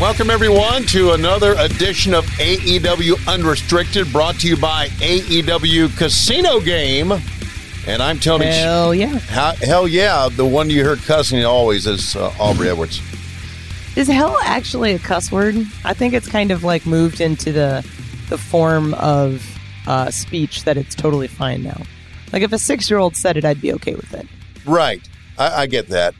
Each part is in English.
Welcome, everyone, to another edition of AEW Unrestricted, brought to you by AEW Casino Game. And I'm Tony. Hell yeah. How, hell yeah. The one you heard cussing always is uh, Aubrey Edwards. Is hell actually a cuss word? I think it's kind of like moved into the the form of uh, speech that it's totally fine now. Like if a six year old said it, I'd be okay with it. Right. I, I get that.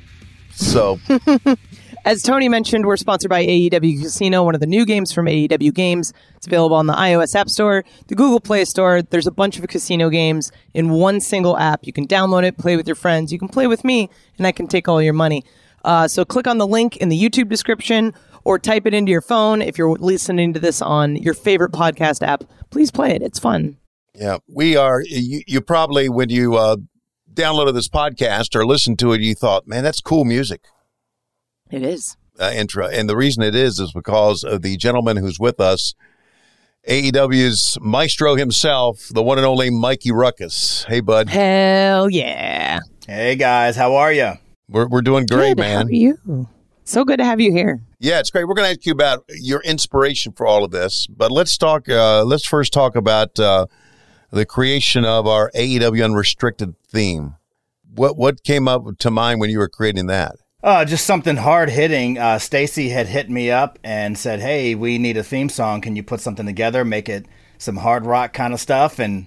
So, As Tony mentioned, we're sponsored by AEW Casino, one of the new games from AEW Games. It's available on the iOS App Store, the Google Play Store. There's a bunch of casino games in one single app. You can download it, play with your friends. You can play with me, and I can take all your money. Uh, so click on the link in the YouTube description or type it into your phone. If you're listening to this on your favorite podcast app, please play it. It's fun. yeah, we are. You, you probably, when you uh, downloaded this podcast or listened to it, you thought, man, that's cool music. It is. uh, intro. And the reason it is is because of the gentleman who's with us, AEW's maestro himself, the one and only Mikey Rukus. Hey, bud. Hell yeah. Hey guys, how are you? We're, we're doing great, Good. How man. are you? So good to have you here. Yeah, it's great. We're going to ask you about your inspiration for all of this, but let's talk. Uh, let's first talk about uh, the creation of our AEW Unrestricted theme. What what came up to mind when you were creating that? Uh, just something hard hitting. Uh, Stacy had hit me up and said, "Hey, we need a theme song. Can you put something together, make it some hard rock kind of stuff, and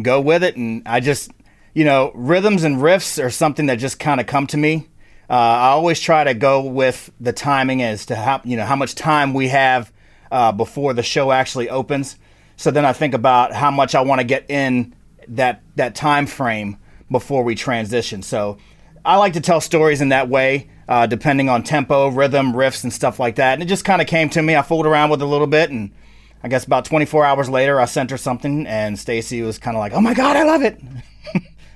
go with it?" And I just, you know, rhythms and riffs are something that just kind of come to me. Uh, I always try to go with the timing as to how you know how much time we have uh, before the show actually opens. So then I think about how much I want to get in that that time frame before we transition. So I like to tell stories in that way, uh, depending on tempo, rhythm, riffs, and stuff like that. And it just kind of came to me. I fooled around with it a little bit, and I guess about 24 hours later, I sent her something, and Stacy was kind of like, "Oh my god, I love it!"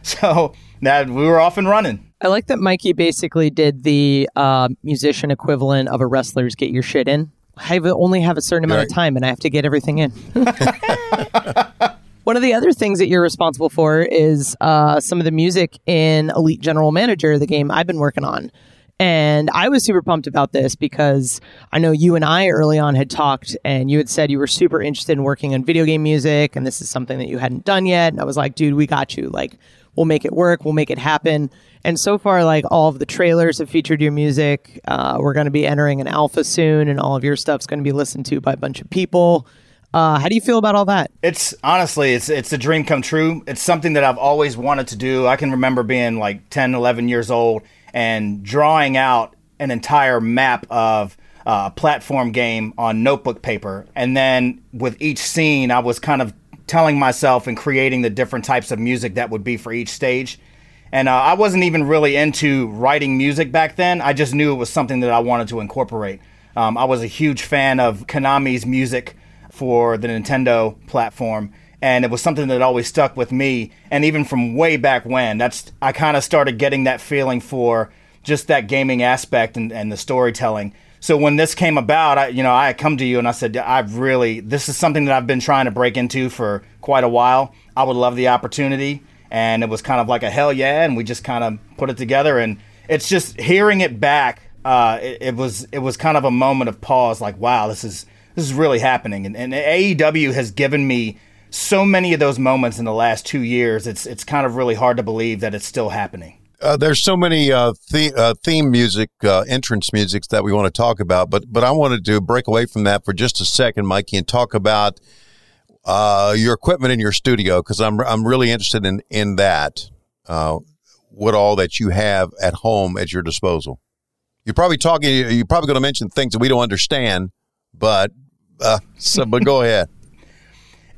so that we were off and running. I like that Mikey basically did the uh, musician equivalent of a wrestler's get your shit in. I only have a certain amount of time and I have to get everything in. One of the other things that you're responsible for is uh, some of the music in Elite General Manager, the game I've been working on. And I was super pumped about this because I know you and I early on had talked and you had said you were super interested in working on video game music and this is something that you hadn't done yet. And I was like, dude, we got you. Like, we'll make it work, we'll make it happen. And so far, like, all of the trailers have featured your music. Uh, we're going to be entering an alpha soon, and all of your stuff's going to be listened to by a bunch of people. Uh, how do you feel about all that? It's honestly, it's it's a dream come true. It's something that I've always wanted to do. I can remember being like 10, 11 years old and drawing out an entire map of uh, a platform game on notebook paper. And then with each scene, I was kind of telling myself and creating the different types of music that would be for each stage. And uh, I wasn't even really into writing music back then. I just knew it was something that I wanted to incorporate. Um, I was a huge fan of Konami's music for the Nintendo platform, and it was something that always stuck with me. And even from way back when, that's I kind of started getting that feeling for just that gaming aspect and, and the storytelling. So when this came about, I, you know, I come to you and I said, I've really, this is something that I've been trying to break into for quite a while. I would love the opportunity. And it was kind of like a hell yeah. And we just kind of put it together. And it's just hearing it back. Uh, it, it was, it was kind of a moment of pause like, wow, this is, this is really happening. And, and AEW has given me so many of those moments in the last two years. It's, it's kind of really hard to believe that it's still happening. Uh, there's so many uh, the, uh, theme music, uh, entrance musics that we want to talk about, but but I wanted to break away from that for just a second, Mikey, and talk about uh, your equipment in your studio because I'm I'm really interested in in that. What all that you have at home at your disposal. You're probably talking. You're probably going to mention things that we don't understand, but so but go ahead.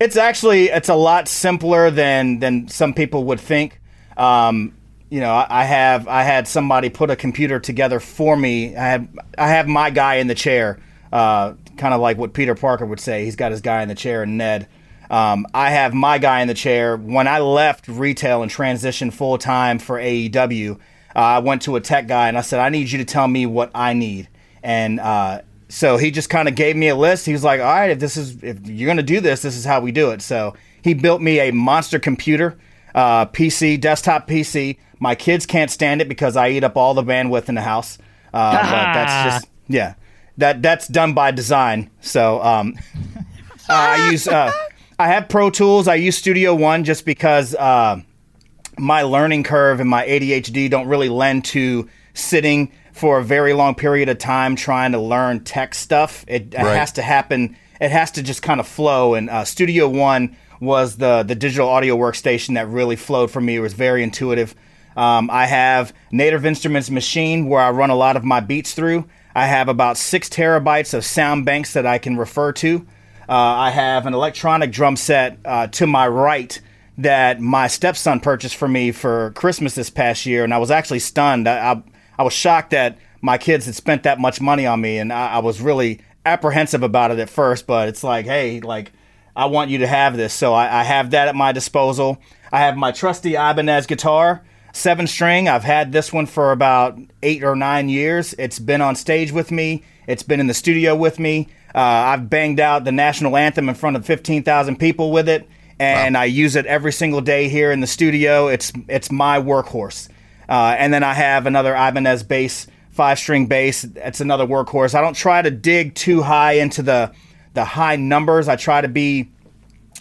It's actually it's a lot simpler than than some people would think. Um, you know, I, have I had somebody put a computer together for me. I have I have my guy in the chair, uh, kind of like what Peter Parker would say. He's got his guy in the chair, and Ned. Um, I have my guy in the chair. When I left retail and transitioned full time for AEW, uh, I went to a tech guy and I said, "I need you to tell me what I need." And uh, so he just kind of gave me a list. He was like, "All right, if this is if you're gonna do this, this is how we do it." So he built me a monster computer, uh, PC, desktop PC. My kids can't stand it because I eat up all the bandwidth in the house. Uh, but that's just yeah, that that's done by design. So um, I use uh, I have Pro Tools. I use Studio One just because uh, my learning curve and my ADHD don't really lend to sitting for a very long period of time trying to learn tech stuff. It, it has to happen. It has to just kind of flow. And uh, Studio One was the the digital audio workstation that really flowed for me. It was very intuitive. Um, I have Native Instruments Machine where I run a lot of my beats through. I have about six terabytes of sound banks that I can refer to. Uh, I have an electronic drum set uh, to my right that my stepson purchased for me for Christmas this past year, and I was actually stunned. I, I, I was shocked that my kids had spent that much money on me, and I, I was really apprehensive about it at first. But it's like, hey, like I want you to have this, so I, I have that at my disposal. I have my trusty Ibanez guitar, seven string. I've had this one for about eight or nine years. It's been on stage with me. It's been in the studio with me. Uh, I've banged out the national anthem in front of 15,000 people with it, and I use it every single day here in the studio. It's it's my workhorse. Uh, and then I have another Ibanez bass, five string bass. That's another workhorse. I don't try to dig too high into the the high numbers. I try to be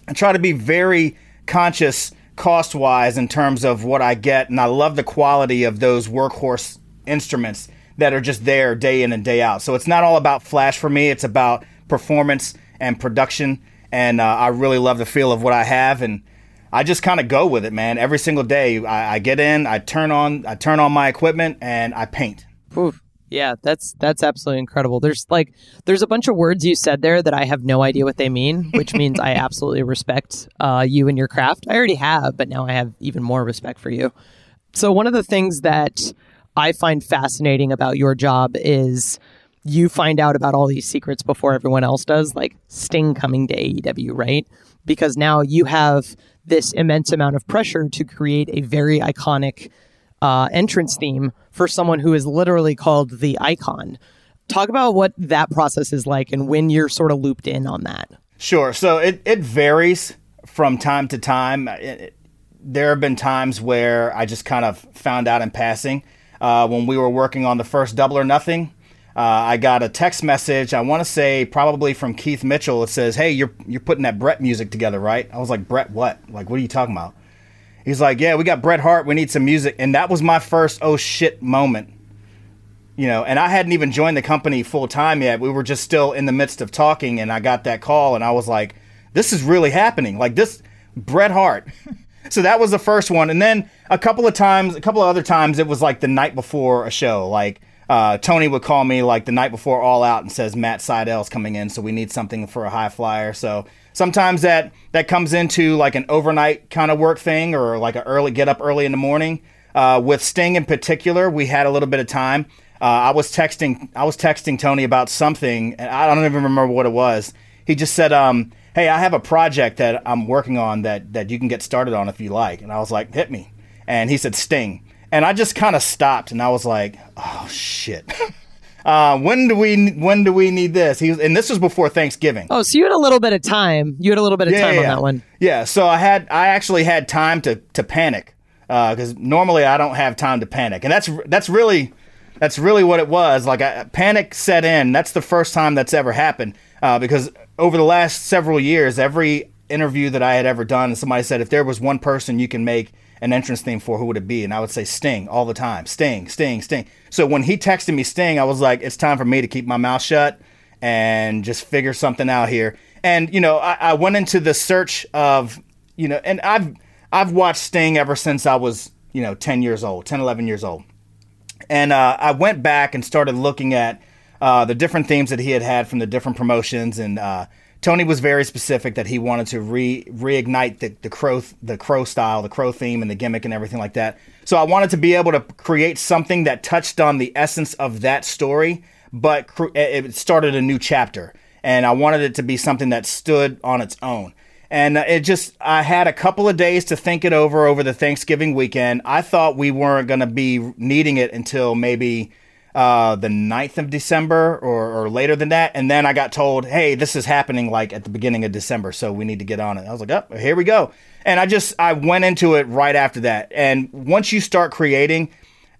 I try to be very conscious cost wise in terms of what I get, and I love the quality of those workhorse instruments that are just there day in and day out. So it's not all about flash for me; it's about performance and production. And uh, I really love the feel of what I have, and I just kind of go with it, man. Every single day, I, I get in, I turn on, I turn on my equipment, and I paint. Oof. Yeah, that's that's absolutely incredible. There's like there's a bunch of words you said there that I have no idea what they mean, which means I absolutely respect uh, you and your craft. I already have, but now I have even more respect for you. So one of the things that I find fascinating about your job is you find out about all these secrets before everyone else does, like Sting coming to AEW, right? Because now you have this immense amount of pressure to create a very iconic uh, entrance theme for someone who is literally called the icon. Talk about what that process is like and when you're sort of looped in on that. Sure. So it, it varies from time to time. It- it- there have been times where I just kind of found out in passing. Uh, when we were working on the first Double or Nothing, uh, I got a text message. I want to say probably from Keith Mitchell. It says, "Hey, you're you're putting that Bret music together, right?" I was like, "Bret, what? Like, what are you talking about?" He's like, "Yeah, we got Bret Hart. We need some music." And that was my first oh shit moment you know, and I hadn't even joined the company full time yet. We were just still in the midst of talking, and I got that call, and I was like, "This is really happening!" Like this, Bret Hart. so that was the first one, and then a couple of times, a couple of other times, it was like the night before a show. Like uh, Tony would call me like the night before All Out and says Matt Sydal's coming in, so we need something for a high flyer. So sometimes that that comes into like an overnight kind of work thing, or like an early get up early in the morning. Uh, with Sting in particular, we had a little bit of time. Uh, I was texting, I was texting Tony about something, and I don't even remember what it was. He just said, um, "Hey, I have a project that I'm working on that that you can get started on if you like." And I was like, "Hit me!" And he said, "Sting," and I just kind of stopped, and I was like, "Oh shit." Uh, when do we when do we need this? He was, and this was before Thanksgiving. Oh, so you had a little bit of time. You had a little bit of time on that one. Yeah, so I had I actually had time to to panic because normally I don't have time to panic, and that's that's really that's really what it was. Like I, panic set in. That's the first time that's ever happened uh, because over the last several years, every interview that I had ever done, somebody said if there was one person you can make an entrance theme for, who would it be? And I would say Sting all the time. Sting, Sting, Sting. So when he texted me Sting, I was like, it's time for me to keep my mouth shut and just figure something out here. And you know, I, I went into the search of you know, and I've I've watched Sting ever since I was you know 10 years old, 10, 11 years old, and uh, I went back and started looking at uh, the different themes that he had had from the different promotions and uh, Tony was very specific that he wanted to re reignite the, the crow the crow style, the crow theme, and the gimmick and everything like that. So I wanted to be able to create something that touched on the essence of that story, but cr- it started a new chapter, and I wanted it to be something that stood on its own. And it just, I had a couple of days to think it over over the Thanksgiving weekend. I thought we weren't going to be needing it until maybe uh, the 9th of December or, or later than that. And then I got told, hey, this is happening like at the beginning of December, so we need to get on it. I was like, oh, here we go. And I just, I went into it right after that. And once you start creating,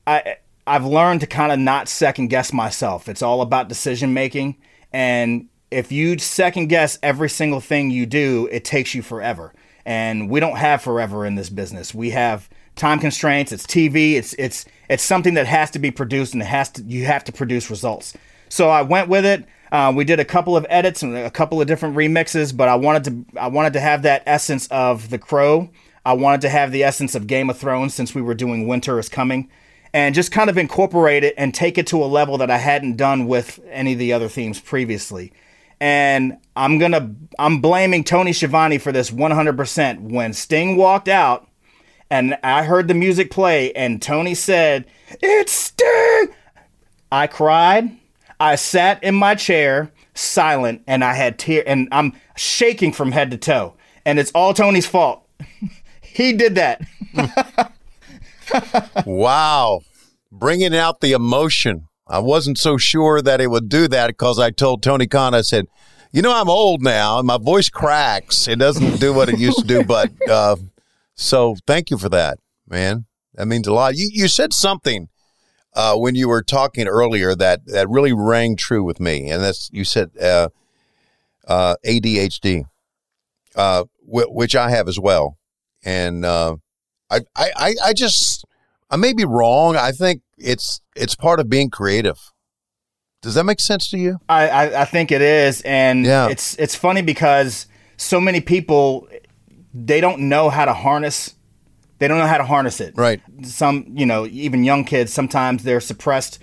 I, I've learned to kind of not second guess myself. It's all about decision making. And if you second guess every single thing you do, it takes you forever. And we don't have forever in this business. We have time constraints. It's TV. It's it's it's something that has to be produced, and it has to you have to produce results. So I went with it. Uh, we did a couple of edits and a couple of different remixes, but I wanted to I wanted to have that essence of The Crow. I wanted to have the essence of Game of Thrones since we were doing Winter is Coming, and just kind of incorporate it and take it to a level that I hadn't done with any of the other themes previously. And I'm gonna I'm blaming Tony Schiavone for this 100%. When Sting walked out, and I heard the music play, and Tony said, It's Sting! I cried. I sat in my chair, silent, and I had tears, and I'm shaking from head to toe. And it's all Tony's fault. he did that. wow. Bringing out the emotion. I wasn't so sure that it would do that because I told Tony Khan, I said, you know, I'm old now and my voice cracks. It doesn't do what it used to do, but uh, so thank you for that, man. That means a lot. You you said something uh, when you were talking earlier that that really rang true with me, and that's you said uh, uh, ADHD, uh, w- which I have as well, and uh, I, I I just I may be wrong. I think it's it's part of being creative. Does that make sense to you? I, I, I think it is, and yeah. it's it's funny because so many people they don't know how to harness they don't know how to harness it. Right. Some, you know, even young kids sometimes they're suppressed.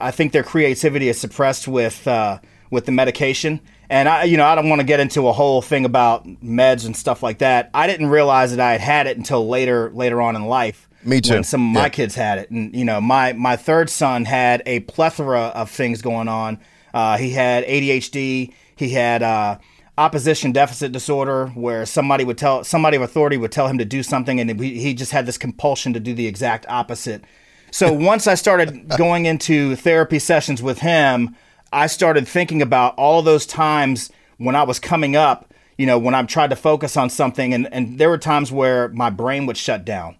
I think their creativity is suppressed with uh, with the medication. And I, you know, I don't want to get into a whole thing about meds and stuff like that. I didn't realize that I had had it until later later on in life. Me too. When some of my yeah. kids had it, and you know, my my third son had a plethora of things going on. Uh, he had ADHD. He had uh, opposition deficit disorder where somebody would tell somebody of authority would tell him to do something and he just had this compulsion to do the exact opposite. So once i started going into therapy sessions with him i started thinking about all those times when i was coming up you know when i tried to focus on something and, and there were times where my brain would shut down.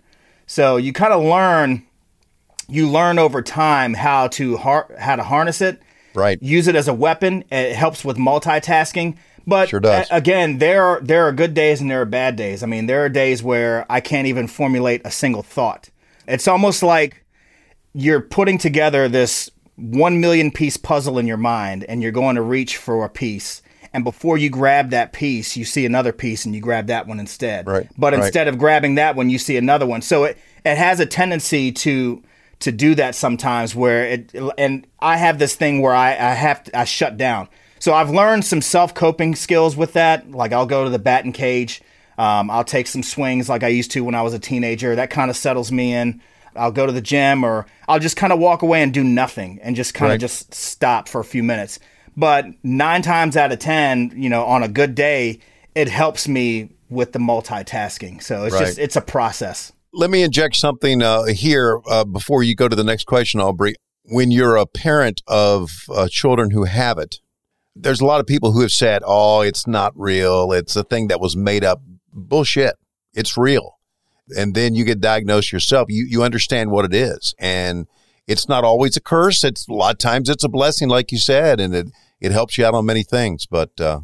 So you kind of learn you learn over time how to har- how to harness it right. use it as a weapon. It helps with multitasking but sure does. again, there are there are good days and there are bad days. I mean, there are days where I can't even formulate a single thought. It's almost like you're putting together this 1 million piece puzzle in your mind and you're going to reach for a piece and before you grab that piece, you see another piece and you grab that one instead. Right. But right. instead of grabbing that one, you see another one. So it, it has a tendency to to do that sometimes where it and I have this thing where I, I have to, I shut down. So I've learned some self coping skills with that. Like I'll go to the batting cage. Um, I'll take some swings like I used to when I was a teenager. That kind of settles me in. I'll go to the gym or I'll just kind of walk away and do nothing and just kind of right. just stop for a few minutes. But nine times out of 10, you know, on a good day, it helps me with the multitasking. So it's right. just, it's a process. Let me inject something uh, here uh, before you go to the next question, Aubrey. When you're a parent of uh, children who have it, there's a lot of people who have said, oh, it's not real. It's a thing that was made up. Bullshit. It's real. And then you get diagnosed yourself. You, you understand what it is. And it's not always a curse. It's a lot of times it's a blessing, like you said, and it, it helps you out on many things. But, uh,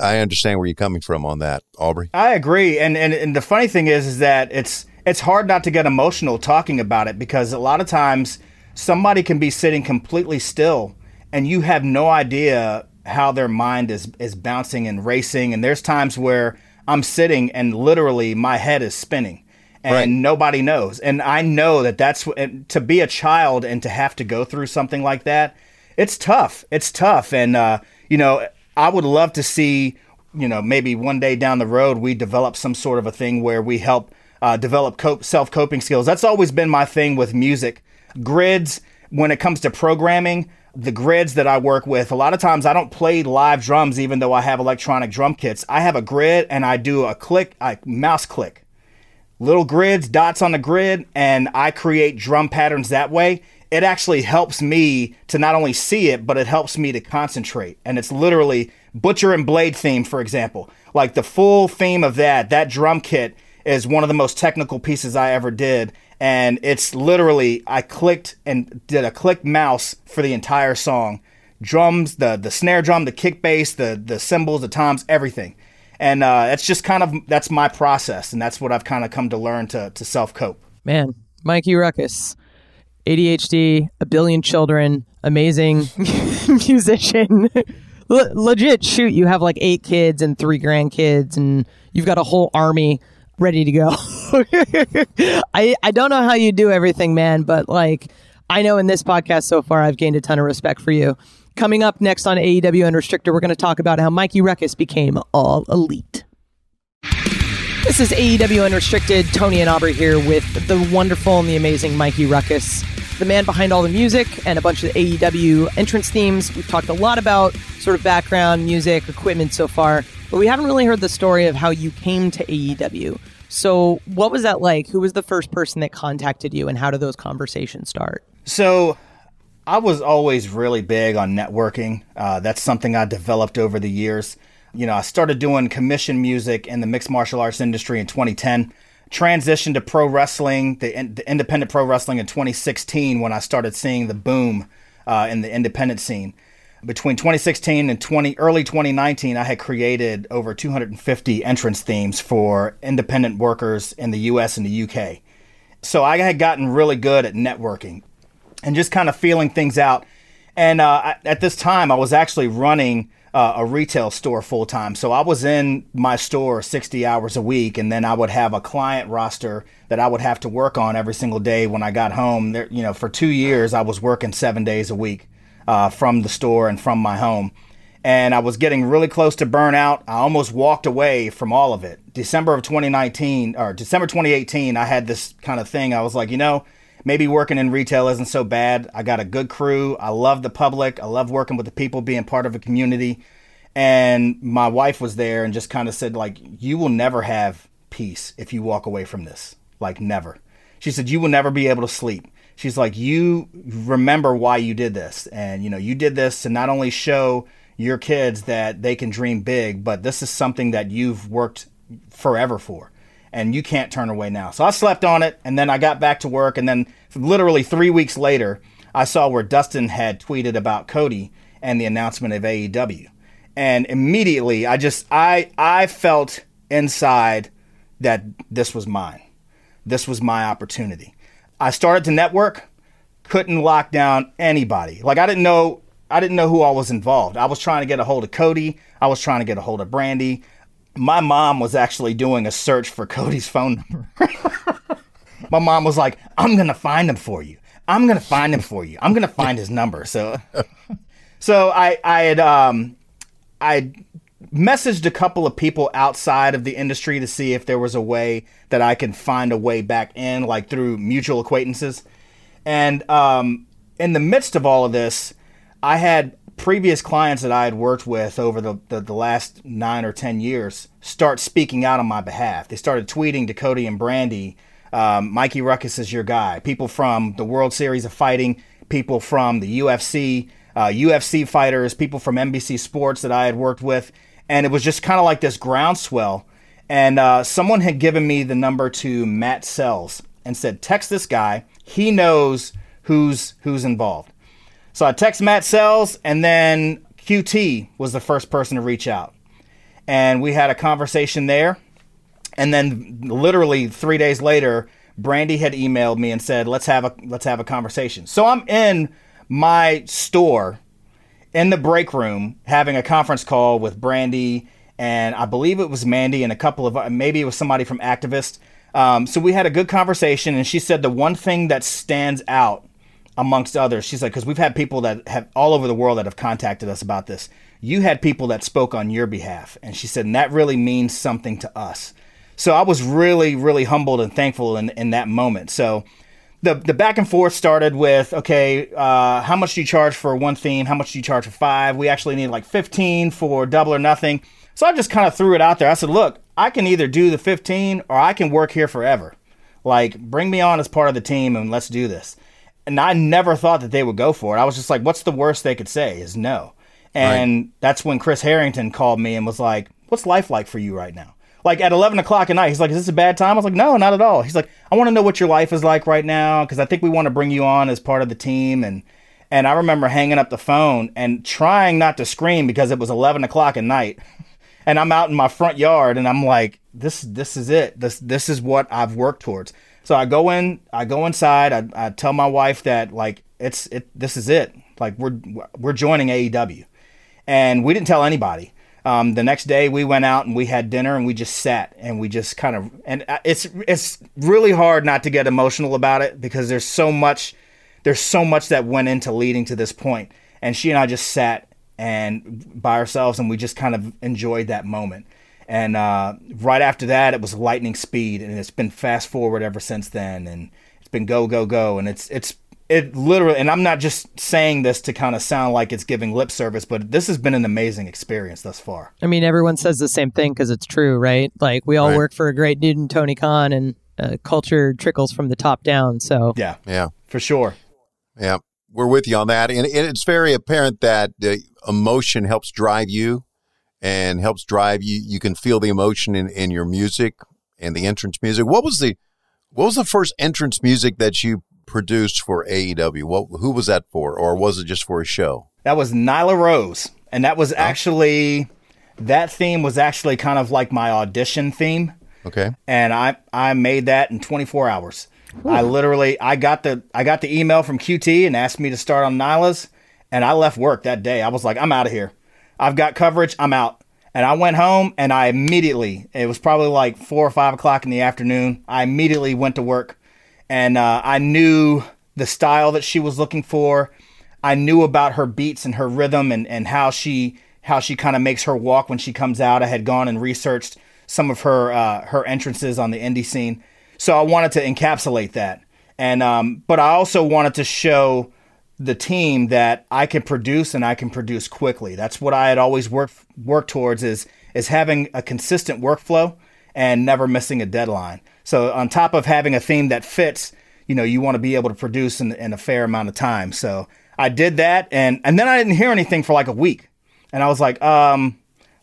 I understand where you're coming from on that, Aubrey. I agree. And, and, and the funny thing is, is that it's, it's hard not to get emotional talking about it because a lot of times somebody can be sitting completely still and you have no idea how their mind is is bouncing and racing and there's times where I'm sitting and literally my head is spinning and right. nobody knows and I know that that's to be a child and to have to go through something like that it's tough it's tough and uh, you know I would love to see, you know, maybe one day down the road we develop some sort of a thing where we help uh, develop cope, self coping skills. That's always been my thing with music. Grids, when it comes to programming, the grids that I work with, a lot of times I don't play live drums, even though I have electronic drum kits. I have a grid and I do a click, I mouse click, little grids, dots on the grid, and I create drum patterns that way. It actually helps me to not only see it, but it helps me to concentrate. And it's literally Butcher and Blade theme, for example. Like the full theme of that, that drum kit is one of the most technical pieces I ever did. And it's literally, I clicked and did a click mouse for the entire song. Drums, the the snare drum, the kick bass, the the cymbals, the toms, everything. And uh, that's just kind of that's my process, and that's what I've kind of come to learn to to self cope. Man, Mikey Rukus, ADHD, a billion children, amazing musician. Le- legit, shoot, you have like eight kids and three grandkids, and you've got a whole army ready to go. I I don't know how you do everything, man, but like I know in this podcast so far, I've gained a ton of respect for you. Coming up next on AEW Unrestricted, we're going to talk about how Mikey Rukus became all elite. This is AEW Unrestricted. Tony and Aubrey here with the wonderful and the amazing Mikey Rukus, the man behind all the music and a bunch of AEW entrance themes. We've talked a lot about sort of background, music, equipment so far, but we haven't really heard the story of how you came to AEW. So, what was that like? Who was the first person that contacted you, and how did those conversations start? So, I was always really big on networking. Uh, that's something I developed over the years. You know, I started doing commission music in the mixed martial arts industry in 2010. Transitioned to pro wrestling, the, in, the independent pro wrestling in 2016 when I started seeing the boom uh, in the independent scene between 2016 and 20 early 2019 i had created over 250 entrance themes for independent workers in the us and the uk so i had gotten really good at networking and just kind of feeling things out. And uh, at this time i was actually running uh, a retail store full time so i was in my store 60 hours a week and then i would have a client roster that i would have to work on every single day when i got home. There you know for two years i was working seven days a week uh, from the store and from my home. And I was getting really close to burnout. I almost walked away from all of it. December of 2019 or December 2018, I had this kind of thing. I was like, you know, maybe working in retail isn't so bad. I got a good crew. I love the public. I love working with the people, being part of a community. And my wife was there and just kind of said, like, you will never have peace if you walk away from this. Like, never. She said, you will never be able to sleep she's like, you remember why you did this. And, you know, you did this to not only show your kids that they can dream big, but this is something that you've worked forever for. And you can't turn away now. So I slept on it and then I got back to work. And then literally three weeks later, I saw where Dustin had tweeted about Cody and the announcement of AEW. And immediately I just I I felt inside that this was mine. This was my opportunity. I started to network, couldn't lock down anybody. Like I didn't know I didn't know who all was involved. I was trying to get a hold of Cody. I was trying to get a hold of Brandi. My mom was actually doing a search for Cody's phone number. My mom was like, "I'm gonna find him for you. I'm gonna find him for you. I'm gonna find his number." So, so I I had um I messaged a couple of people outside of the industry to see if there was a way that I could find a way back in, like through mutual acquaintances. And um, in the midst of all of this, I had previous clients that I had worked with over the, the, the, last nine or 10 years start speaking out on my behalf. They started tweeting to Cody and Brandi, um, Mikey Rukus is your guy. People from the World Series of Fighting, people from the UFC, uh, UFC fighters, people from NBC Sports that I had worked with and it was just kind of like this groundswell. And uh, someone had given me the number to Matt Sells and said, "Text this guy. He knows who's who's involved." So I text Matt Sells, and then QT was the first person to reach out, and we had a conversation there. And then, literally three days later, Brandi had emailed me and said, "Let's have a let's have a conversation." So I'm in my store in the break room having a conference call with Brandi and I believe it was Mandy and a couple of maybe it was somebody from Activist. Um, so we had a good conversation, and she said the one thing that stands out amongst others, she said, because we've had people that have all over the world that have contacted us about this. you had people that spoke on your behalf. And she said, and that really means something to us. So I was really, really humbled and thankful in, in that moment. So the, the back and forth started with, okay, uh, how much do you charge for one theme? How much do you charge for five? We actually need like 15 for double or nothing. So I just kind of threw it out there. I said, look, I can either do the 15 or I can work here forever. Like, bring me on as part of the team and let's do this. And I never thought that they would go for it. I was just like, what's the worst they could say is no. And right. that's when Chris Harrington called me and was like, what's life like for you right now? Like at 11 o'clock at night, he's like, is this a bad time? I was like, no, not at all. He's like, I want to know what your life is like right now because I think we want to bring you on as part of the team. And and I remember hanging up the phone and trying not to scream because it was 11 o'clock at night. And I'm out in my front yard and I'm like, this this is it. This this is what I've worked towards. So I go in, I go inside. I, I tell my wife that like it's it. This is it. Like we're we're joining AEW, and we didn't tell anybody. Um, the next day we went out and we had dinner and we just sat and we just kind of and uh, it's it's really hard not to get emotional about it because there's so much there's so much that went into leading to this point. And she and I just sat and by ourselves and we just kind of enjoyed that moment. And uh, right after that it was lightning speed and it's been fast forward ever since then and it's been go go go and it's it's it literally, and I'm not just saying this to kind of sound like it's giving lip service, but this has been an amazing experience thus far. I mean, everyone says the same thing because it's true, right? Like we all right. work for a great dude in Tony Khan, and uh, culture trickles from the top down. So yeah, yeah, for sure. Yeah, we're with you on that, and it's very apparent that uh, emotion helps drive you, and helps drive you. You can feel the emotion in, in your music and the entrance music. What was the what was the first entrance music that you produced for AEW? What who was that for, or was it just for a show? That was Nyla Rose, and that was actually that theme was actually kind of like my audition theme. Okay. And I I made that in 24 hours. Whew. I literally I got the I got the email from QT and asked me to start on Nyla's, and I left work that day. I was like, I'm out of here. I've got coverage. I'm out. And I went home and I immediately, it was probably like four or five o'clock in the afternoon. I immediately went to work and uh, I knew the style that she was looking for. I knew about her beats and her rhythm and, and how she how she kind of makes her walk when she comes out. I had gone and researched some of her uh, her entrances on the indie scene, so I wanted to encapsulate that. And um, but I also wanted to show the team that I can produce and I can produce quickly. That's what I had always worked worked towards is is having a consistent workflow and never missing a deadline. So on top of having a theme that fits, you know, you want to be able to produce in, in a fair amount of time. So I did that, and and then I didn't hear anything for like a week, and I was like, um,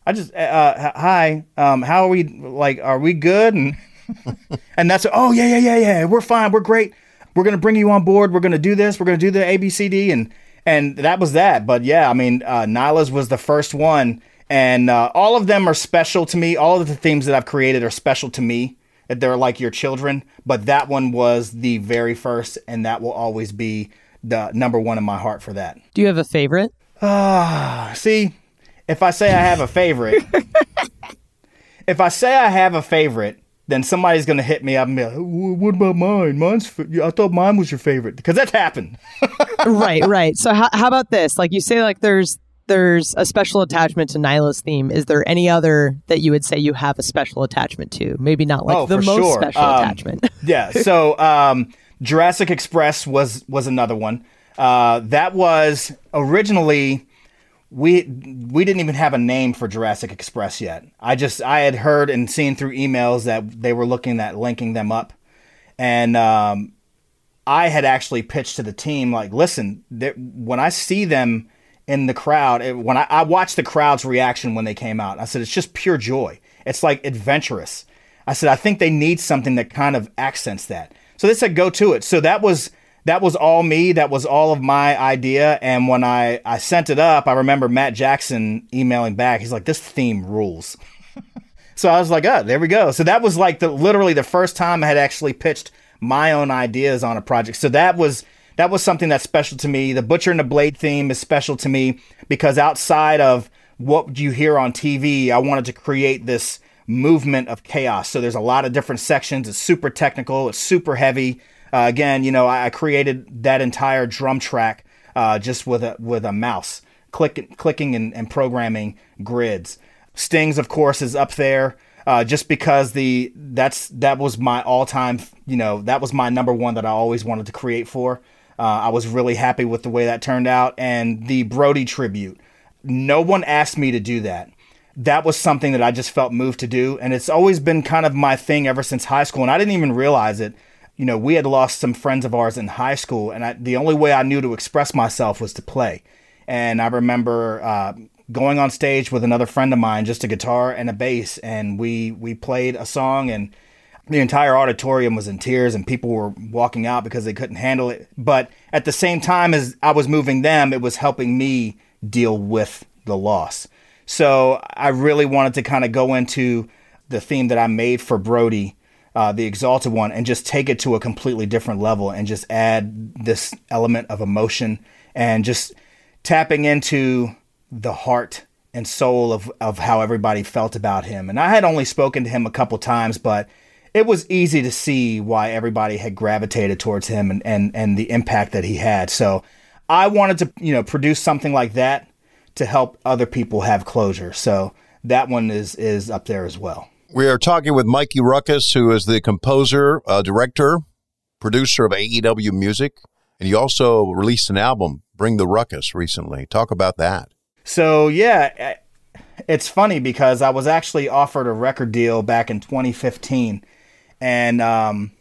I just, uh, uh hi, um, how are we? Like, are we good? And and that's oh yeah yeah yeah yeah, we're fine, we're great. We're gonna bring you on board. We're gonna do this. We're gonna do the ABCD, and and that was that. But yeah, I mean, uh, Nyla's was the first one, and uh, all of them are special to me. All of the themes that I've created are special to me they're like your children, but that one was the very first, and that will always be the number one in my heart for that. Do you have a favorite? Ah, uh, see, if I say I have a favorite, if I say I have a favorite, then somebody's gonna hit me up and be like, "What about mine? Mine's I thought mine was your favorite because that's happened." right, right. So how, how about this? Like you say, like there's there's a special attachment to Nyla's theme. Is there any other that you would say you have a special attachment to? Maybe not like oh, the most sure. special um, attachment. yeah. So um, Jurassic Express was was another one. Uh, that was originally we we didn't even have a name for Jurassic Express yet. I just I had heard and seen through emails that they were looking at linking them up, and um, I had actually pitched to the team like, listen, when I see them in the crowd when I, I, watched the crowd's reaction when they came out. I said it's just pure joy. It's like adventurous. I said i think they need something that kind of accents that. So they said go to it. So that was that was all me. That was all of my idea. And when i i sent it up i remember matt jackson emailing back. He's like this theme rules. So i was like oh there we go. So that was like the literally the first time i had actually pitched my own ideas on a project. So that was that was something that's special to me. The Butcher and the Blade theme is special to me because outside of what you hear on TV, I wanted to create this movement of chaos. So there's a lot of different sections. It's super technical. It's super heavy. Uh, again, you know, I, created that entire drum track uh, just with a with a mouse click, clicking and, and programming grids. Stings, of course, is up there. Uh, just because the that's that was my all time you know that was my number one that I always wanted to create for. Uh, I was really happy with the way that turned out, and the Brody tribute. No one asked me to do that. That was something that I just felt moved to do, and it's always been kind of my thing ever since high school, and I didn't even realize it. You know, we had lost some friends of ours in high school, and I, the only way I knew to express myself was to play. And I remember uh, going on stage with another friend of mine, just a guitar and a bass, and we we played a song and the entire auditorium was in tears and people were walking out because they couldn't handle it. But at the same time as I was moving them, it was helping me deal with the loss. So I really wanted to kind of go into the theme that I made for Brody, uh, the Exalted one, and just take it to a completely different level and just add this element of emotion and just tapping into the heart and soul of, of how everybody felt about him. And I had only spoken to him a couple times, but it was easy to see why everybody had gravitated towards him and, and, and the impact that he had. So I wanted to, you know, produce something like that to help other people have closure. So that one is is up there as well. We are talking with Mikey Rukus, who is the composer, uh, director, producer of AEW music, and you also released an album, Bring the Ruckus, recently. Talk about that. So yeah, it's funny because I was actually offered a record deal back in 2015, and um,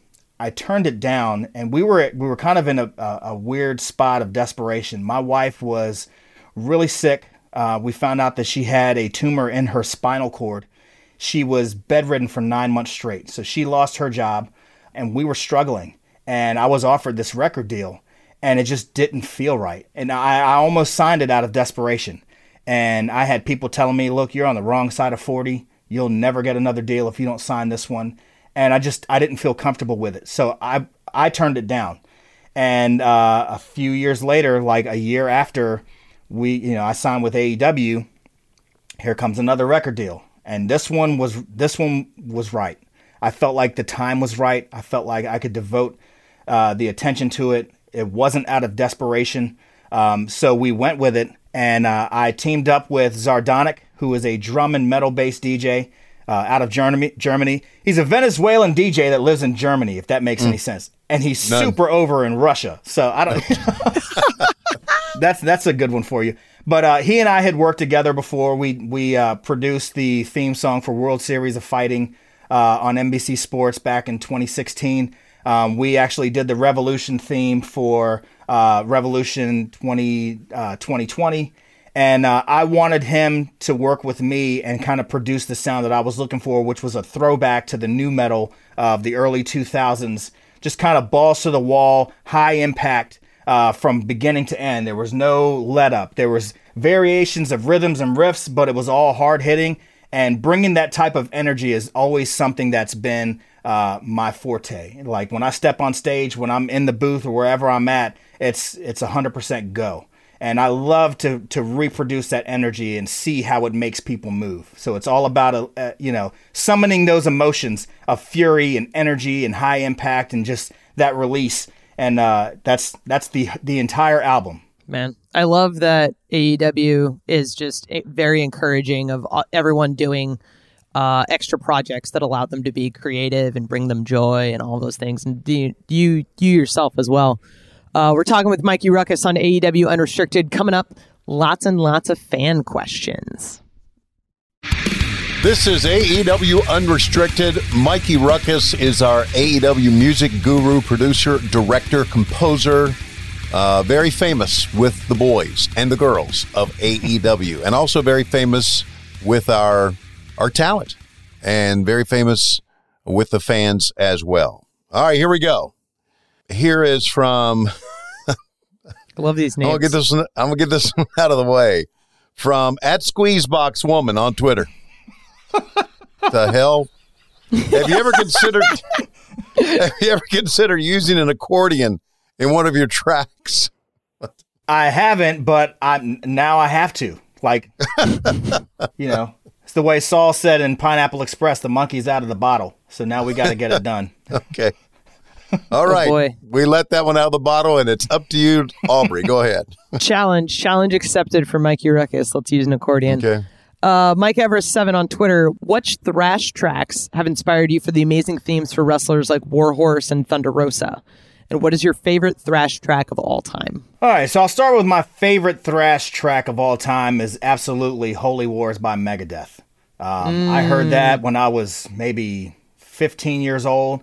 I turned it down. And we were we were kind of in a, a weird spot of desperation. My wife was really sick. Uh, we found out that she had a tumor in her spinal cord. She was bedridden for nine months straight, so she lost her job, and we were struggling. And I was offered this record deal, and it just didn't feel right. And I, I almost signed it out of desperation and I had people telling me, "Look, you're on the wrong side of 40. You'll never get another deal if you don't sign this one." And I just I didn't feel comfortable with it, so I I turned it down. And uh, a few years later, like a year after we, you know, I signed with AEW, here comes another record deal, and this one was this one was right. I felt like the time was right. I felt like I could devote uh, the attention to it. It wasn't out of desperation. Um, so we went with it, and uh, I teamed up with Zardonic, who is a drum and metal based DJ uh, out of Germany. Germany. He's a Venezuelan DJ that lives in Germany, if that makes mm. any sense. And he's None. super over in Russia. So I don't. that's that's a good one for you. But uh, he and I had worked together before. We we uh, produced the theme song for World Series of Fighting uh, on NBC Sports back in 2016. Um, we actually did the Revolution theme for uh, Revolution 20, uh, 2020. And uh, I wanted him to work with me and kind of produce the sound that I was looking for, which was a throwback to the nu metal of the early 2000s. Just kind of balls to the wall, high impact uh, from beginning to end. There was no let up. There was variations of rhythms and riffs, but it was all hard hitting. And bringing that type of energy is always something that's been uh, my forte. Like when I step on stage, when I'm in the booth or wherever I'm at, it's it's a hundred percent go. And I love to to reproduce that energy and see how it makes people move. So it's all about a, a you know summoning those emotions of fury and energy and high impact and just that release. And uh, that's that's the the entire album. Man, I love that AEW is just very encouraging of uh, everyone doing uh, extra projects that allow them to be creative and bring them joy and all those things. And you, you, you yourself as well. Uh, we're talking with Mikey Rukus on AEW Unrestricted. Coming up, lots and lots of fan questions. This is AEW Unrestricted. Mikey Rukus is our AEW music guru, producer, director, composer, uh, very famous with the boys and the girls of AEW, and also very famous with our our talent and very famous with the fans as well. All right, here we go. Here is from. I love these names. I'm gonna get this. One, I'm gonna get this one out of the way. From at Squeezebox Woman on Twitter. the hell? Have you ever considered? have you ever considered using an accordion in one of your tracks? I haven't, but I'm now I have to. Like, you know, it's the way Saul said in Pineapple Express, the monkey's out of the bottle. So now we got to get it done. okay. All right. boy. we let that one out of the bottle, and it's up to you, Aubrey. Go ahead. challenge, challenge accepted for Mikey Rukus. Let's use an accordion. Okay. Uh, Mike Everest seven on Twitter. Which thrash tracks have inspired you for the amazing themes for wrestlers like Warhorse and Thunder Rosa? And what is your favorite thrash track of all time? All right, so I'll start with my favorite thrash track of all time is absolutely Holy Wars by Megadeth. Um, I heard that when I was maybe 15 years old,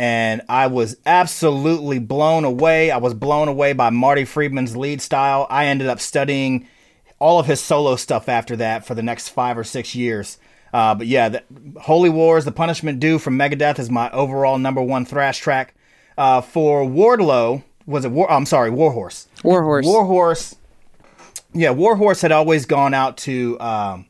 and I was absolutely blown away. I was blown away by Marty Friedman's lead style. I ended up studying all of his solo stuff after that for the next five or six years. Uh, but yeah, the, Holy Wars, The Punishment Due from Megadeth is my overall number one thrash track. Uh, for Wardlow, was it War? I'm sorry, Warhorse. Warhorse. Warhorse. Yeah, Warhorse had always gone out to um,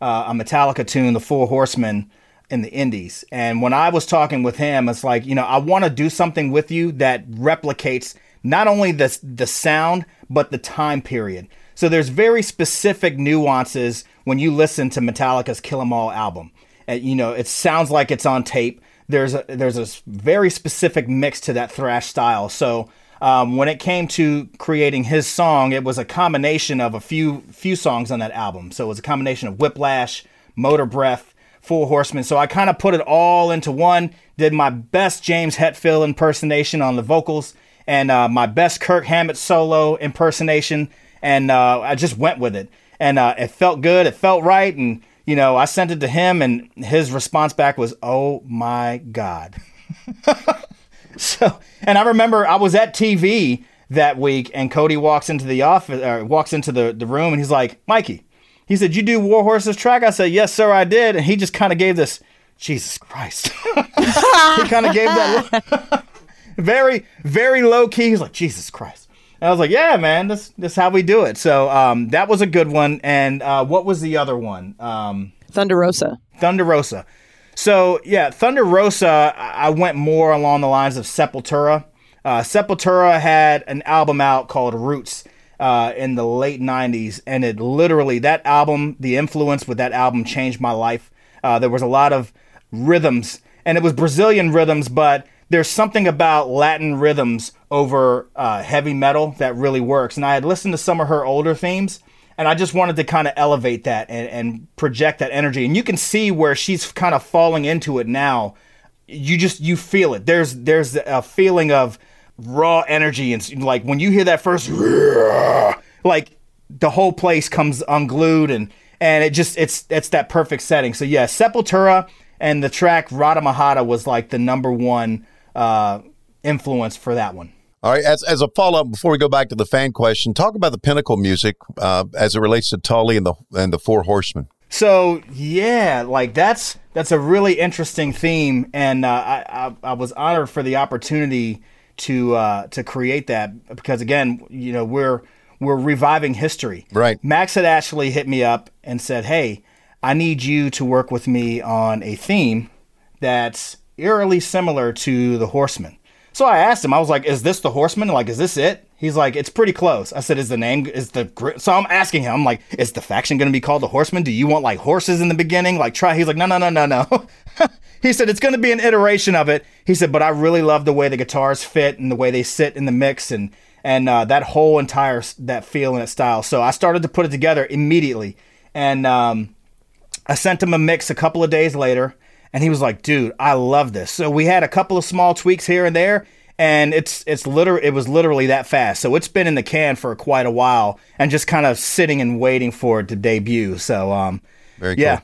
uh, a Metallica tune, The Four Horsemen, in the Indies. And when I was talking with him, it's like, you know, I want to do something with you that replicates not only the, the sound, but the time period. So there's very specific nuances when you listen to Metallica's Kill 'Em All album. And, you know, it sounds like it's on tape. There's a, there's a very specific mix to that thrash style. So um, when it came to creating his song, it was a combination of a few few songs on that album. So it was a combination of Whiplash, Motorbreath, Four Horsemen. So I kind of put it all into one. Did my best James Hetfield impersonation on the vocals, and uh, my best Kirk Hammett solo impersonation, and uh, I just went with it. And uh, it felt good. It felt right. And you know, I sent it to him, and his response back was, "Oh my god." So, and I remember I was at TV that week, and Cody walks into the office, or walks into the, the room, and he's like, Mikey, he said, You do Warhorse's track? I said, Yes, sir, I did. And he just kind of gave this, Jesus Christ. he kind of gave that look. very, very low key. He's like, Jesus Christ. And I was like, Yeah, man, this, this is how we do it. So um, that was a good one. And uh, what was the other one? Um, Thunder Rosa. Thunder Rosa. So yeah, Thunder Rosa. I I went more along the lines of Sepultura. Uh, Sepultura had an album out called Roots uh, in the late '90s, and it literally that album, the influence with that album changed my life. Uh, there was a lot of rhythms, and it was Brazilian rhythms, but there's something about Latin rhythms over uh, heavy metal that really works. And I had listened to some of her older themes, and I just wanted to kind of elevate that and, and project that energy. And you can see where she's kind of falling into it now. You just you feel it. There's there's a feeling of raw energy and like when you hear that first like the whole place comes unglued and and it just it's it's that perfect setting. So yeah, Sepultura and the track Ratamahatta was like the number one uh, influence for that one. All right. As, as a follow up, before we go back to the fan question, talk about the pinnacle music uh, as it relates to Tully and the and the Four Horsemen. So yeah, like that's that's a really interesting theme, and uh, I, I I was honored for the opportunity to uh, to create that because again, you know, we're we're reviving history. Right. Max had actually hit me up and said, "Hey, I need you to work with me on a theme that's eerily similar to the Horseman." So I asked him, I was like, "Is this the Horseman? Like, is this it?" He's like, "It's pretty close." I said, "Is the name is the gr-" so I'm asking him, I'm like, "Is the faction going to be called the Horseman? Do you want like horses in the beginning? Like try?" He's like, "No, no, no, no, no." he said it's going to be an iteration of it. He said, "But I really love the way the guitars fit and the way they sit in the mix and and uh, that whole entire that feel and that style." So I started to put it together immediately, and um, I sent him a mix a couple of days later, and he was like, "Dude, I love this." So we had a couple of small tweaks here and there, and it's it's liter it was literally that fast. So it's been in the can for quite a while, and just kind of sitting and waiting for it to debut. So um, Very cool. yeah,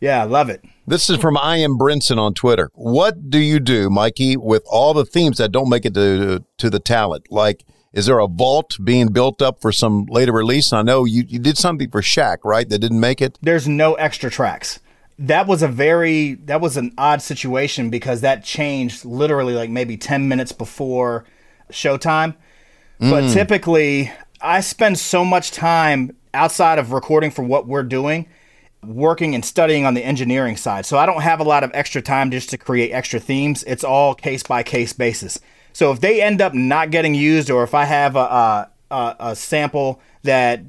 yeah, I love it. This is from I am Brinson on Twitter. What do you do, Mikey, with all the themes that don't make it to to the talent? Like, is there a vault being built up for some later release? I know you, you did something for Shaq, right? That didn't make it. there's no extra tracks. That was a very that was an odd situation because that changed literally like maybe 10 minutes before showtime. But mm. typically I spend so much time outside of recording for what we're doing working and studying on the engineering side. So I don't have a lot of extra time just to create extra themes. It's all case by case basis. So if they end up not getting used, or if I have a, a, a, sample that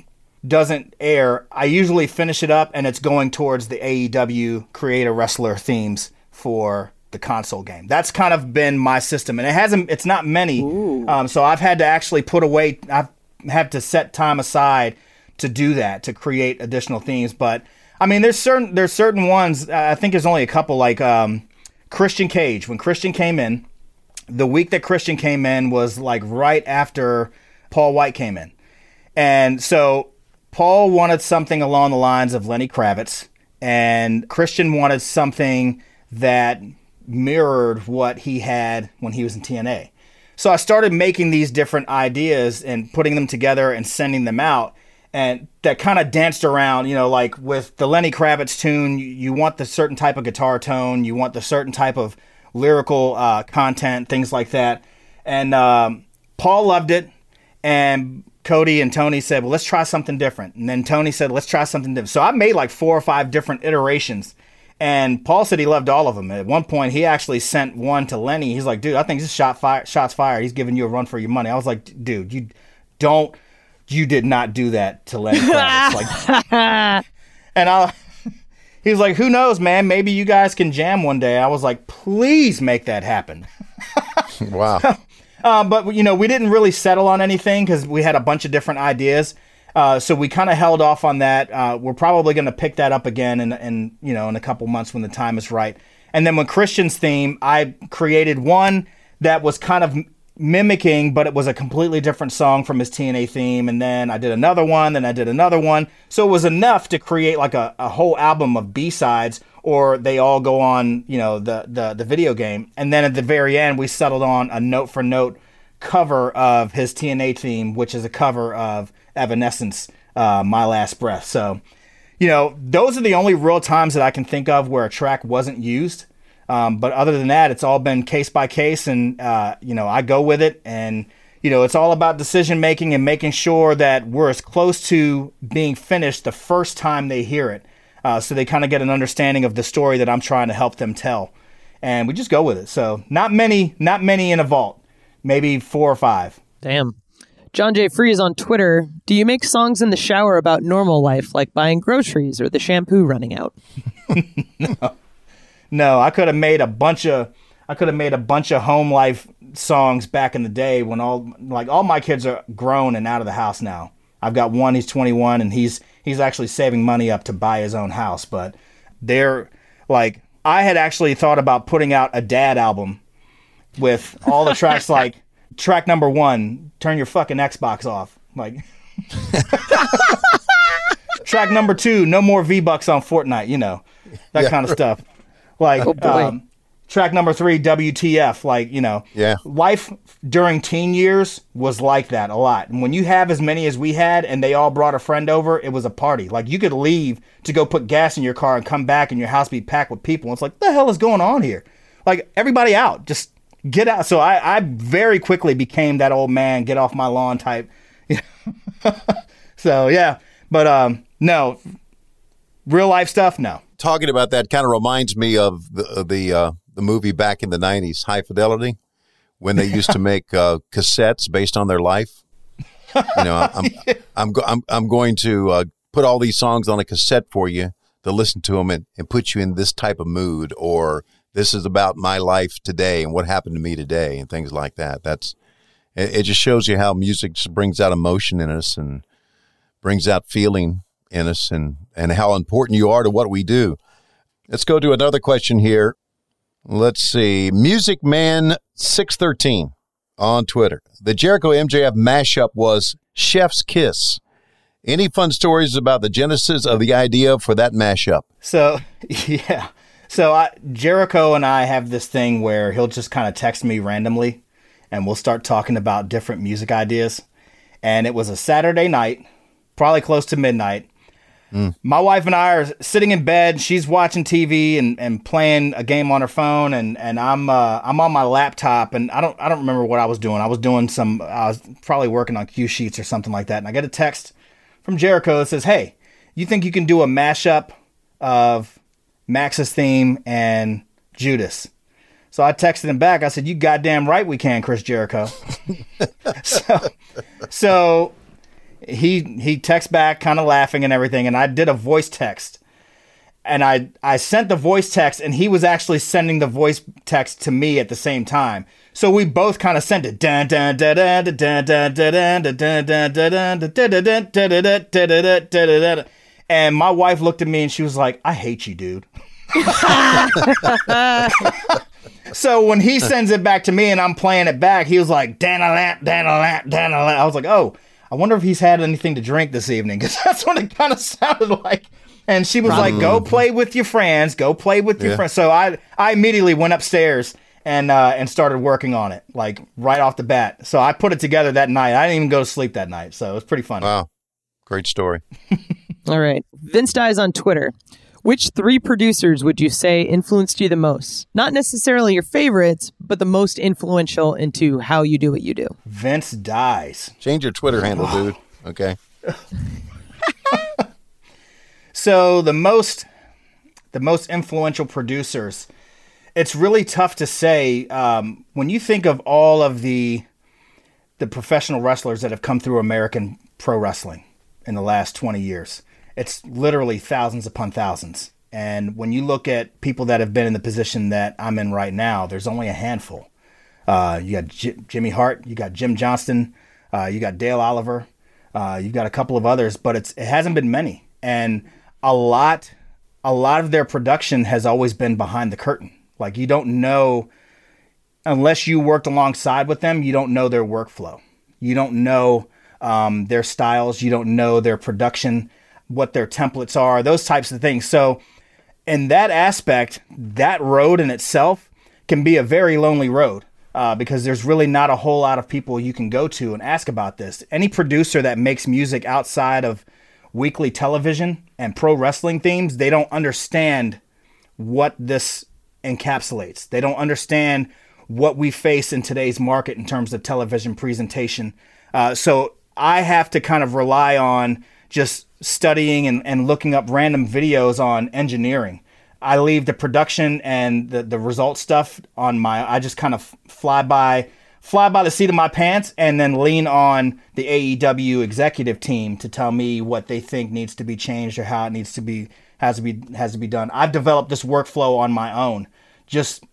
doesn't air, I usually finish it up and it's going towards the AEW create a wrestler themes for the console game. That's kind of been my system, and it hasn't. It's not many, um, so I've had to actually put away. I've had to set time aside to do that to create additional themes. But I mean, there's certain there's certain ones. Uh, I think there's only a couple like um, Christian Cage. When Christian came in, the week that Christian came in was like right after Paul White came in, and so Paul wanted something along the lines of Lenny Kravitz, and Christian wanted something that mirrored what he had when he was in TNA. So I started making these different ideas and putting them together and sending them out. And that kind of danced around, you know, like with the Lenny Kravitz tune, you, want the certain type of guitar tone, you want the certain type of lyrical uh, content, things like that. And um, Paul loved it. And Cody and Tony said, well, let's try something different. And then Tony said, let's try something different. So I made like four or five different iterations. And Paul said he loved all of them. At one point, he actually sent one to Lenny. He's like, dude, I think this shot fire, shots fired. He's giving you a run for your money. I was like, dude, you don't, you did not do that to Lenny Kravitz. like, and I, he was like, who knows, man? Maybe you guys can jam one day. I was like, please make that happen. wow. Uh, but you know, we didn't really settle on anything because we had a bunch of different ideas. Uh, so we kind of held off on that. Uh, we're probably going to pick that up again in, in you know in a couple months when the time is right. And then with Christian's theme, I created one that was kind of mimicking, but it was a completely different song from his TNA theme. And then I did another one, then I did another one. So it was enough to create like a, a whole album of B sides, or they all go on, you know, the, the the video game. And then at the very end, we settled on a note for note cover of his TNA theme, which is a cover of Evanescence, uh, My Last Breath. So, you know, those are the only real times that I can think of where a track wasn't used. Um, but other than that, it's all been case by case, and uh, you know, I go with it, and you know, it's all about decision making and making sure that we're as close to being finished the first time they hear it, uh, so they kind of get an understanding of the story that I'm trying to help them tell, and we just go with it. So, not many, not many in a vault, maybe four or five. Damn. John J. Freeze on Twitter. Do you make songs in the shower about normal life, like buying groceries or the shampoo running out? no. No, I could have made a bunch of I could have made a bunch of home life songs back in the day when all like all my kids are grown and out of the house now. I've got one, he's 21 and he's he's actually saving money up to buy his own house, but they're like I had actually thought about putting out a dad album with all the tracks like track number 1, turn your fucking Xbox off. Like track number 2, no more V-bucks on Fortnite, you know. That yeah, kind of stuff. Like oh um, track number three, WTF. Like you know, yeah. Life during teen years was like that a lot. And when you have as many as we had, and they all brought a friend over, it was a party. Like you could leave to go put gas in your car and come back, and your house be packed with people. And it's like, the hell is going on here? Like everybody out, just get out. So I, I very quickly became that old man, get off my lawn type. so yeah, but um, no, real life stuff, no talking about that kind of reminds me of the the uh, the movie back in the '90s, High Fidelity, when they used to make uh, cassettes based on their life. You know, I'm I'm I'm I'm going to uh, put all these songs on a cassette for you to listen to them and, and put you in this type of mood, or this is about my life today and what happened to me today, and things like that. That's it, it just shows you how music just brings out emotion in us and brings out feeling in and, and how important you are to what we do. Let's go to another question here. Let's see. Music Man 613 on Twitter. The Jericho MJF mashup was Chef's Kiss. Any fun stories about the genesis of the idea for that mashup? So, yeah. So I, Jericho and I have this thing where he'll just kind of text me randomly and we'll start talking about different music ideas. And it was a Saturday night, probably close to midnight. Mm. My wife and I are sitting in bed. She's watching TV and, and playing a game on her phone, and and I'm uh, I'm on my laptop, and I don't I don't remember what I was doing. I was doing some. I was probably working on cue sheets or something like that, and I get a text from Jericho that says, "Hey, you think you can do a mashup of Max's theme and Judas?" So I texted him back. I said, "You goddamn right we can, Chris Jericho." so, so he he texts back, kind of laughing and everything, and I did a voice text, and I I sent the voice text, and he was actually sending the voice text to me at the same time. So we both kind of sent it. And my wife looked at me and she was like, "I hate you, dude." so when he sends it back to me and I'm playing it back, he was like, "Danalat, Danalat, Danalat." I was like, "Oh, I wonder if he's had anything to drink this evening," because that's what it kind of sounded like. And she was like, "Go play with your friends. Go play with your Yeah. friends." So I I immediately went upstairs and uh, and started working on it like right off the bat. So I put it together that night. I didn't even go to sleep that night, so it was pretty fun. Wow. Great story. All right. Vince Dies on Twitter. Which three producers would you say influenced you the most? Not necessarily your favorites, but the most influential into how you do what you do. Vince dies. Change your Twitter handle, dude. Okay. So the most the most influential producers, it's really tough to say. Um, when you think of all of the the professional wrestlers that have come through American pro wrestling in the last 20 years, it's literally thousands upon thousands. And when you look at people that have been in the position that I'm in right now, there's only a handful. Uh, you got J- Jimmy Hart, you got Jim Johnston, uh, you got Dale Oliver, uh, you've got a couple of others, but it's it hasn't been many, and a lot, a lot of their production has always been behind the curtain. Like you don't know unless you worked alongside with them, you don't know their workflow. You don't know um, their styles. You don't know their production, what their templates are, those types of things. So, in that aspect, that road in itself can be a very lonely road uh, because there's really not a whole lot of people you can go to and ask about this. Any producer that makes music outside of weekly television and pro wrestling themes, they don't understand what this encapsulates. They don't understand what we face in today's market in terms of television presentation. Uh, so I have to kind of rely on just studying and, and looking up random videos on engineering. I leave the production and the, the result stuff on my, I just kind of fly by, fly by the seat of my pants and then lean on the AEW executive team to tell me what they think needs to be changed or how it needs to be, has to be, has to be done. I've developed this workflow on my own just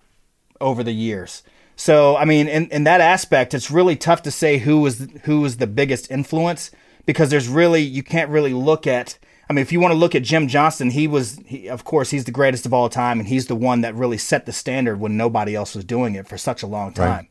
over the years. So, I mean, in, in that aspect, it's really tough to say who was who was the biggest influence because there's really you can't really look at. I mean, if you want to look at Jim Johnston, he was, he, of course, he's the greatest of all time, and he's the one that really set the standard when nobody else was doing it for such a long time.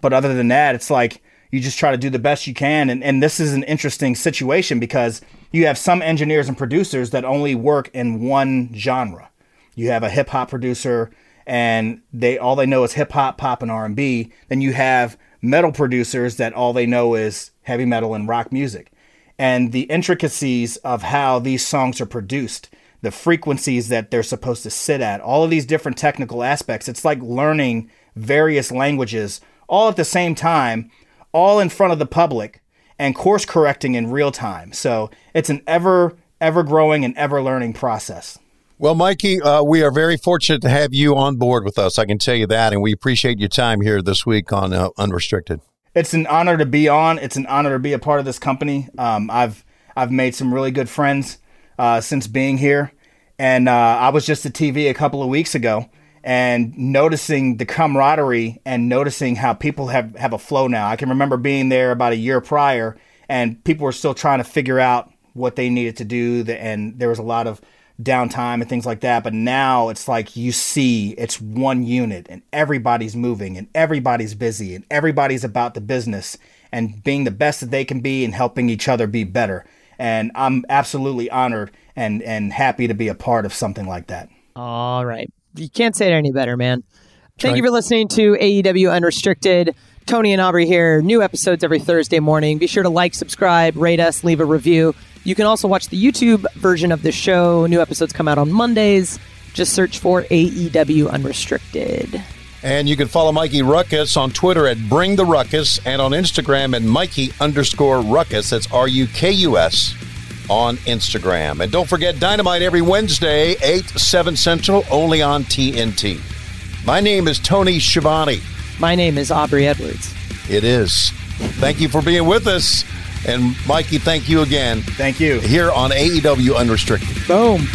But other than that, it's like you just try to do the best you can. And, and this is an interesting situation because you have some engineers and producers that only work in one genre. You have a hip hop producer and they all they know is hip hop, pop, and R and B. Then you have metal producers that all they know is heavy metal and rock music. And the intricacies of how these songs are produced, the frequencies that they're supposed to sit at, all of these different technical aspects. It's like learning various languages all at the same time, all in front of the public, and course correcting in real time. So it's an ever, ever growing and ever learning process. Well, Mikey, uh, we are very fortunate to have you on board with us. I can tell you that, and we appreciate your time here this week on uh, Unrestricted. It's an honor to be on. It's an honor to be a part of this company. Um, I've I've made some really good friends uh, since being here, and uh, I was just at TV a couple of weeks ago and noticing the camaraderie and noticing how people have have a flow now. I can remember being there about a year prior, and people were still trying to figure out what they needed to do, and there was a lot of downtime and things like that. But now it's like you see it's one unit and everybody's moving and everybody's busy and everybody's about the business and being the best that they can be and helping each other be better. And I'm absolutely honored and, and happy to be a part of something like that. All right. You can't say it any better, man. Thank you for listening to AEW Unrestricted. Tony and Aubrey here. New episodes every Thursday morning. Be sure to like, subscribe, rate us, leave a review. You can also watch the YouTube version of the show. New episodes come out on Mondays. Just search for AEW Unrestricted. And you can follow Mikey Rukus on Twitter at Bring the Ruckus and on Instagram at Mikey underscore Rukus. That's R U K U S on Instagram. And don't forget Dynamite every Wednesday, 8, 7 Central, only on TNT. My name is Tony Schiavone. My name is Aubrey Edwards. It is. Thank you for being with us. And Mikey, thank you again Thank you. here on AEW Unrestricted. Boom.